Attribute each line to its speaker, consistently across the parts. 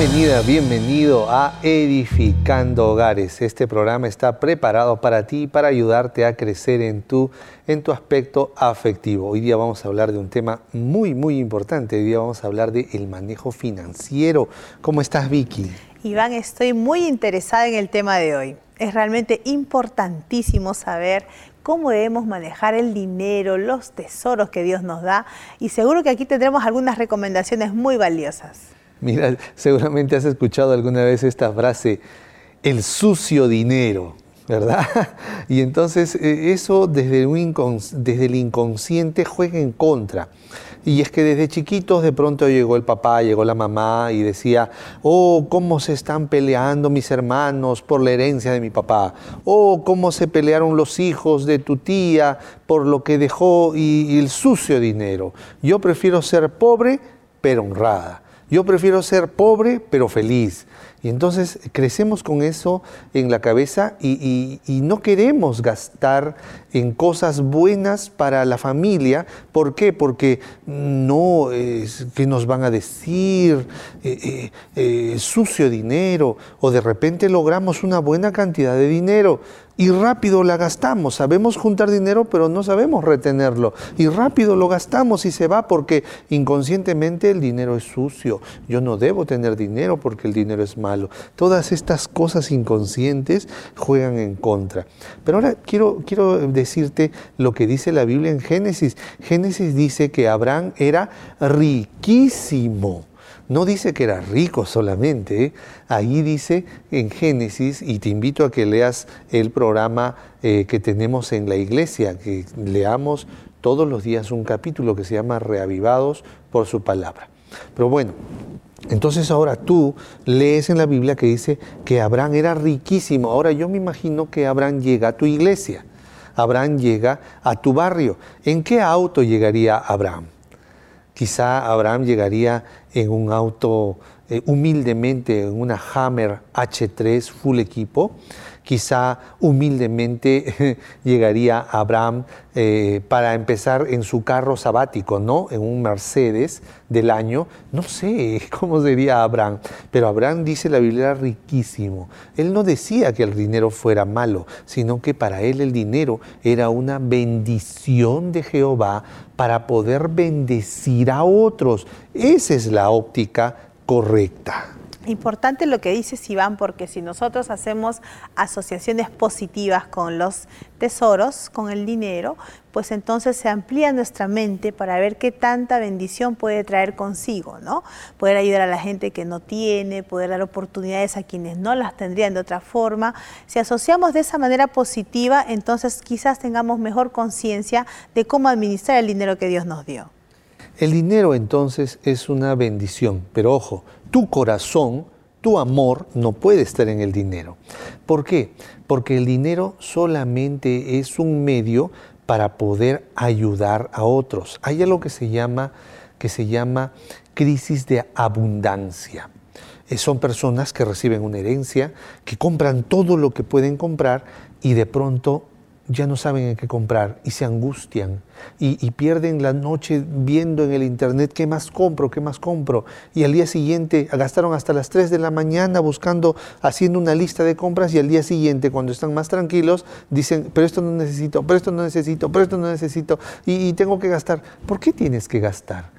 Speaker 1: Bienvenida, bienvenido a Edificando Hogares. Este programa está preparado para ti, para ayudarte a crecer en tu, en tu aspecto afectivo. Hoy día vamos a hablar de un tema muy, muy importante. Hoy día vamos a hablar del el manejo financiero. ¿Cómo estás, Vicky?
Speaker 2: Iván, estoy muy interesada en el tema de hoy. Es realmente importantísimo saber cómo debemos manejar el dinero, los tesoros que Dios nos da y seguro que aquí tendremos algunas recomendaciones muy valiosas.
Speaker 1: Mira, seguramente has escuchado alguna vez esta frase, el sucio dinero, ¿verdad? Y entonces eh, eso desde, desde el inconsciente juega en contra. Y es que desde chiquitos de pronto llegó el papá, llegó la mamá y decía, oh, cómo se están peleando mis hermanos por la herencia de mi papá. Oh, cómo se pelearon los hijos de tu tía por lo que dejó y el sucio dinero. Yo prefiero ser pobre pero honrada. Yo prefiero ser pobre pero feliz. Y entonces crecemos con eso en la cabeza y, no queremos gastar en cosas buenas para la familia. ¿Por qué? Porque no, es que nos van a decir? Eh, eh, eh, sucio dinero. O de repente logramos una buena cantidad de dinero y rápido la gastamos. Sabemos juntar dinero, pero no sabemos retenerlo. Y rápido lo gastamos y se va porque inconscientemente el dinero es sucio. Yo no debo tener dinero porque el dinero es malo. Todas estas cosas inconscientes juegan en contra. Pero ahora quiero, quiero decirte lo que dice la Biblia en Génesis. Génesis dice que Abraham era riquísimo. No dice que era rico solamente, ¿eh? ahí dice en Génesis, y te invito a que leas el programa eh, que tenemos en la iglesia, que leamos todos los días un capítulo que se llama Reavivados por su palabra. Pero bueno, entonces ahora tú lees en la Biblia que dice que Abraham era riquísimo. Ahora yo me imagino que Abraham llega a tu iglesia, Abraham llega a tu barrio. ¿En qué auto llegaría Abraham? Quizá Abraham llegaría en un auto eh, humildemente, en una Hammer H3 full equipo. Quizá humildemente llegaría Abraham eh, para empezar en su carro sabático, ¿no? En un Mercedes del año. No sé cómo sería Abraham, pero Abraham dice la Biblia riquísimo. Él no decía que el dinero fuera malo, sino que para él el dinero era una bendición de Jehová para poder bendecir a otros. Esa es la óptica correcta.
Speaker 2: Importante lo que dice Iván, porque si nosotros hacemos asociaciones positivas con los tesoros, con el dinero, pues entonces se amplía nuestra mente para ver qué tanta bendición puede traer consigo, ¿no? Poder ayudar a la gente que no tiene, poder dar oportunidades a quienes no las tendrían de otra forma. Si asociamos de esa manera positiva, entonces quizás tengamos mejor conciencia de cómo administrar el dinero que Dios nos dio.
Speaker 1: El dinero entonces es una bendición, pero ojo, tu corazón, tu amor no puede estar en el dinero. ¿Por qué? Porque el dinero solamente es un medio para poder ayudar a otros. Hay algo que se llama, que se llama crisis de abundancia. Eh, son personas que reciben una herencia, que compran todo lo que pueden comprar y de pronto ya no saben en qué comprar y se angustian y, pierden la noche viendo en el internet qué más compro, qué más compro. Y al día siguiente gastaron hasta las 3 de la mañana buscando, haciendo una lista de compras y al día siguiente cuando están más tranquilos dicen, pero esto no necesito, pero esto no necesito, pero esto no necesito y, tengo que gastar. ¿Por qué tienes que gastar?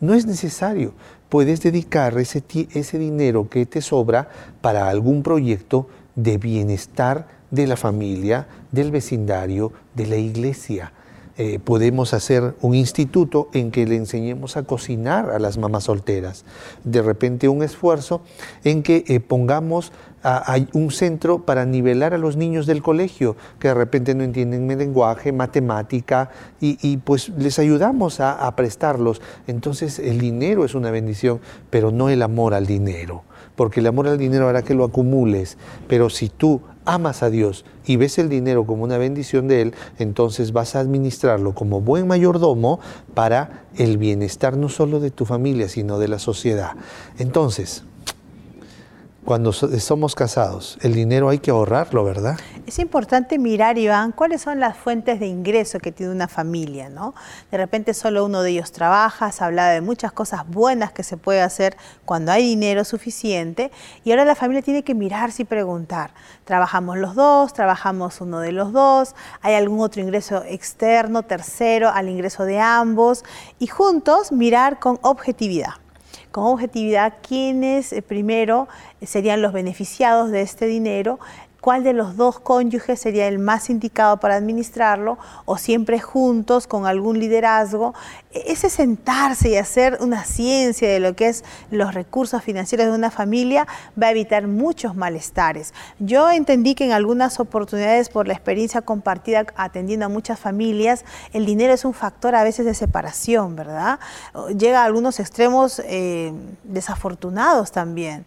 Speaker 1: No es necesario. Puedes dedicar ese, ese dinero que te sobra para algún proyecto de bienestar de la familia, del vecindario, de la iglesia. Eh, podemos hacer un instituto en que le enseñemos a cocinar a las mamás solteras. De repente un esfuerzo en que eh, pongamos un centro para nivelar a los niños del colegio que de repente no entienden el lenguaje, matemática, y, pues les ayudamos a, a prestarlos. Entonces el dinero es una bendición, pero no el amor al dinero porque el amor al dinero hará que lo acumules, pero si tú amas a Dios y ves el dinero como una bendición de Él, entonces vas a administrarlo como buen mayordomo para el bienestar no solo de tu familia, sino de la sociedad. Entonces, cuando somos casados, el dinero hay que ahorrarlo, ¿verdad?
Speaker 2: Es importante mirar, Iván, cuáles son las fuentes de ingreso que tiene una familia, ¿no? De repente solo uno de ellos trabaja, se habla de muchas cosas buenas que se puede hacer cuando hay dinero suficiente y ahora la familia tiene que mirarse y preguntar, ¿trabajamos los dos? ¿Trabajamos uno de los dos? ¿Hay algún otro ingreso externo, tercero, al ingreso de ambos? Y juntos mirar con objetividad con objetividad quiénes eh, primero serían los beneficiados de este dinero cuál de los dos cónyuges sería el más indicado para administrarlo o siempre juntos con algún liderazgo. E-, ese sentarse y hacer una ciencia de lo que es los recursos financieros de una familia va a evitar muchos malestares. Yo entendí que en algunas oportunidades por la experiencia compartida atendiendo a muchas familias, el dinero es un factor a veces de separación, ¿verdad? Llega a algunos extremos eh, desafortunados también.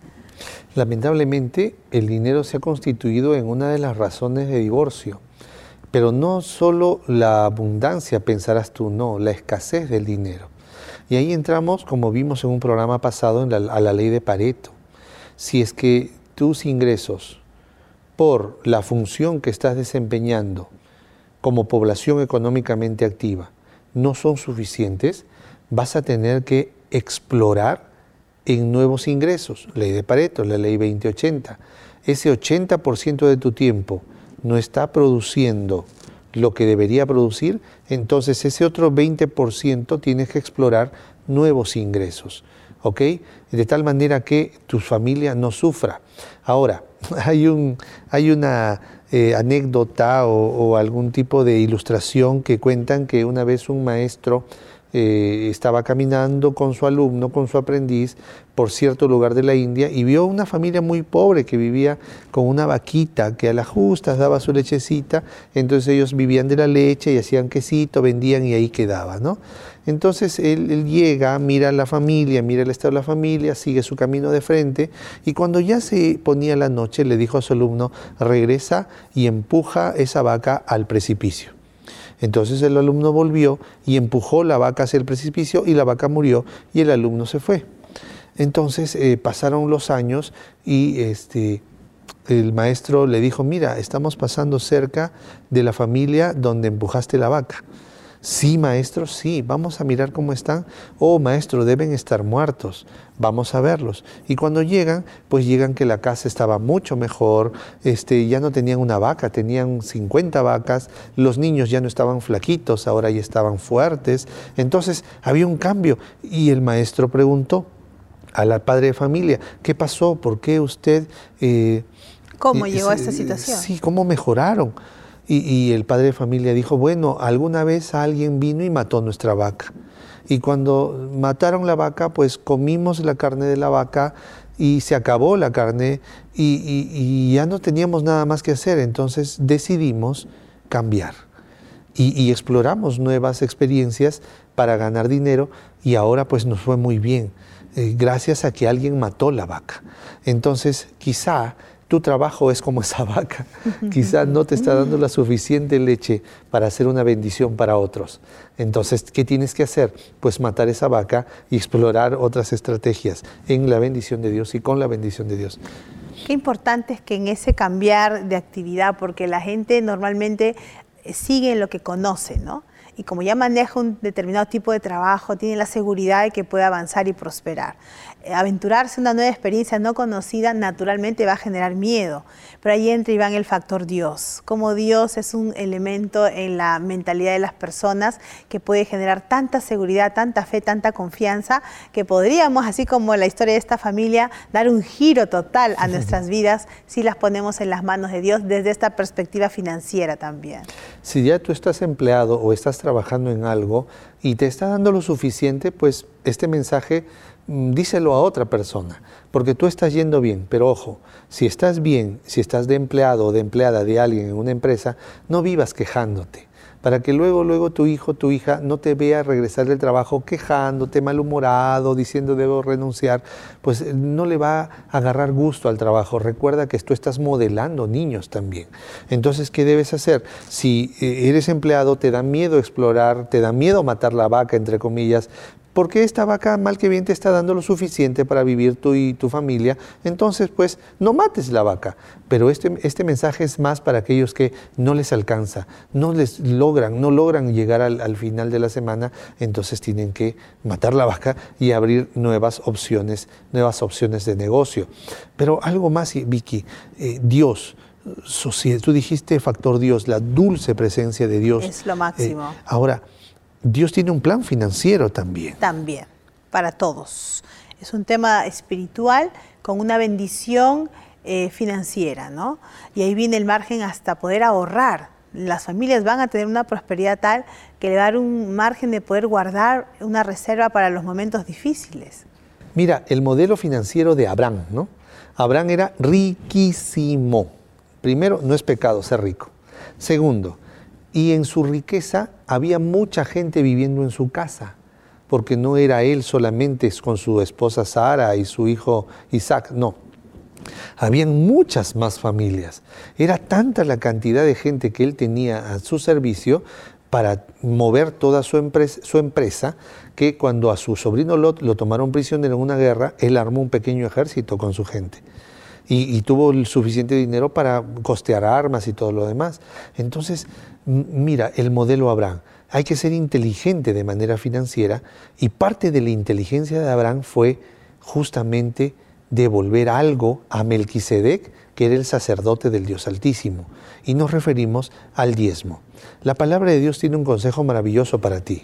Speaker 1: Lamentablemente, el dinero se ha constituido en una de las razones de divorcio. Pero no solo la abundancia, pensarás tú, no, la escasez del dinero. Y ahí entramos, como vimos en un programa pasado, a la ley de Pareto. Si es que tus ingresos, por la función que estás desempeñando como población económicamente activa, no son suficientes, vas a tener que explorar en nuevos ingresos, ley de Pareto, la ley 2080. Ese 80% de tu tiempo no está produciendo lo que debería producir, entonces ese otro 20% tienes que explorar nuevos ingresos, ¿ok? De tal manera que tu familia no sufra. Ahora, hay, un, hay una eh, anécdota o algún tipo de ilustración que cuentan que una vez un maestro eh, estaba caminando con su alumno, con su aprendiz, por cierto lugar de la India y vio una familia muy pobre que vivía con una vaquita que a las justas daba su lechecita, entonces ellos vivían de la leche y hacían quesito, vendían y ahí quedaba, ¿no? Entonces él, él, llega, mira a la familia, mira el estado de la familia, sigue su camino de frente y cuando ya se ponía la noche le dijo a su alumno, regresa y empuja esa vaca al precipicio. Entonces el alumno volvió y empujó la vaca hacia el precipicio y la vaca murió y el alumno se fue. Entonces eh, pasaron los años y este, el maestro le dijo, mira, estamos pasando cerca de la familia donde empujaste la vaca. Sí, maestro, sí, vamos a mirar cómo están. Oh, maestro, deben estar muertos. Vamos a verlos. Y cuando llegan, pues llegan que la casa estaba mucho mejor, este, ya no tenían una vaca, tenían 50 vacas, los niños ya no estaban flaquitos, ahora ya estaban fuertes. Entonces había un cambio. Y el maestro preguntó al padre de familia, ¿qué pasó? ¿Por qué usted...
Speaker 2: Eh, ¿Cómo llegó a esta situación?
Speaker 1: Sí, ¿cómo mejoraron? Y, el padre de familia dijo, bueno, alguna vez alguien vino y mató nuestra vaca. Y cuando mataron la vaca, pues comimos la carne de la vaca y se acabó la carne y, ya no teníamos nada más que hacer. Entonces decidimos cambiar y, exploramos nuevas experiencias para ganar dinero y ahora pues nos fue muy bien, eh, gracias a que alguien mató la vaca. Entonces quizá tu trabajo es como esa vaca. Quizás no te está dando la suficiente leche para hacer una bendición para otros. Entonces, ¿qué tienes que hacer? Pues matar esa vaca y explorar otras estrategias en la bendición de Dios y con la bendición de Dios.
Speaker 2: Qué importante es que en ese cambiar de actividad, porque la gente normalmente sigue lo que conoce, ¿no? y como ya maneja un determinado tipo de trabajo, tiene la seguridad de que puede avanzar y prosperar. Eh, aventurarse en una nueva experiencia no conocida naturalmente va a generar miedo, pero ahí entra y va el factor Dios. Como Dios es un elemento en la mentalidad de las personas que puede generar tanta seguridad, tanta fe, tanta confianza, que podríamos, así como la historia de esta familia, dar un giro total a nuestras vidas si las ponemos en las manos de Dios desde esta perspectiva financiera también.
Speaker 1: Si ya tú estás empleado o estás trabajando en algo y te está dando lo suficiente, pues este mensaje díselo a otra persona, porque tú estás yendo bien, pero ojo, si estás bien, si estás de empleado o de empleada de alguien en una empresa, no vivas quejándote para que luego, luego tu hijo, tu hija no te vea regresar del trabajo quejándote, malhumorado, diciendo debo renunciar, pues eh, no le va a agarrar gusto al trabajo. Recuerda que tú estás modelando niños también. Entonces, ¿qué debes hacer? Si eh, eres empleado, te da miedo explorar, te da miedo matar la vaca, entre comillas, porque esta vaca mal que bien te está dando lo suficiente para vivir tú y tu familia, entonces pues no mates la vaca. Pero este, este mensaje es más para aquellos que no les alcanza, no les logran, no logran llegar al, final de la semana, entonces tienen que matar la vaca y abrir nuevas opciones, nuevas opciones de negocio. Pero algo más, Vicky, eh, Dios, tú dijiste factor Dios, la dulce presencia de Dios.
Speaker 2: Es lo máximo.
Speaker 1: Eh, ahora, Dios tiene un plan financiero también.
Speaker 2: También, para todos. Es un tema espiritual con una bendición eh, financiera, ¿no? Y ahí viene el margen hasta poder ahorrar. Las familias van a tener una prosperidad tal que le va a dar un margen de poder guardar una reserva para los momentos difíciles.
Speaker 1: Mira, el modelo financiero de Abraham, ¿no? Abraham era riquísimo. Primero, no es pecado ser rico. Segundo, y en su riqueza había mucha gente viviendo en su casa, porque no era él solamente con su esposa Sara y su hijo Isaac, no. Habían muchas más familias. Era tanta la cantidad de gente que él tenía a su servicio para mover toda su empresa, su empresa que cuando a su sobrino Lot lo tomaron prisionero en una guerra, él armó un pequeño ejército con su gente y, tuvo el suficiente dinero para costear armas y todo lo demás. Entonces, mira, el modelo Abraham. Hay que ser inteligente de manera financiera y parte de la inteligencia de Abraham fue justamente devolver algo a Melquisedec, que era el sacerdote del Dios Altísimo. Y nos referimos al diezmo. La palabra de Dios tiene un consejo maravilloso para ti.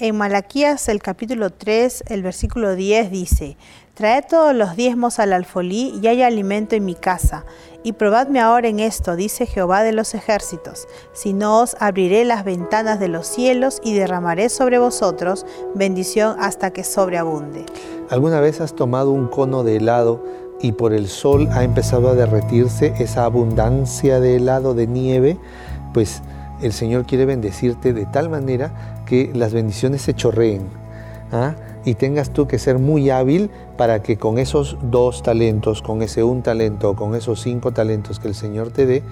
Speaker 2: En Malaquías el capítulo 3, el versículo 10 dice, Traed todos los diezmos al alfolí y haya alimento en mi casa. Y probadme ahora en esto, dice Jehová de los ejércitos, si no os abriré las ventanas de los cielos y derramaré sobre vosotros bendición hasta que sobreabunde.
Speaker 1: ¿Alguna vez has tomado un cono de helado y por el sol ha empezado a derretirse esa abundancia de helado de nieve? Pues el Señor quiere bendecirte de tal manera que las bendiciones se chorreen. ¿ah? Y tengas tú que ser muy hábil para que con esos dos talentos, con ese un talento, con esos cinco talentos que el Señor te dé,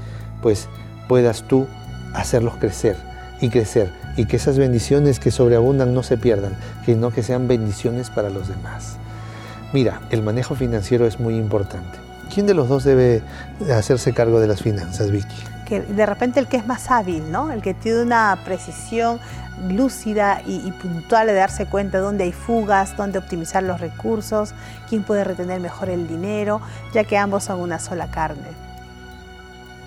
Speaker 1: pues puedas tú hacerlos crecer y crecer y que esas bendiciones que sobreabundan no se pierdan, sino que sean bendiciones para los demás. Mira, el manejo financiero es muy importante. ¿Quién de los dos debe hacerse cargo de las finanzas, Vicky?
Speaker 2: Que de repente el que es más hábil, ¿no? El que tiene una precisión lúcida y, puntual de darse cuenta de dónde hay fugas, dónde optimizar los recursos, quién puede retener mejor el dinero, ya que ambos son una sola carne.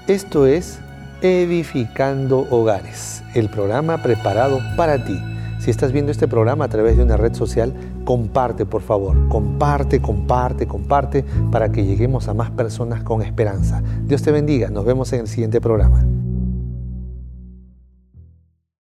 Speaker 1: Esto es Edificando Hogares, el programa preparado para ti. Si estás viendo este programa a través de una red social, comparte por favor, comparte, comparte, comparte para que lleguemos a más personas con esperanza. Dios te bendiga, nos vemos en el siguiente programa.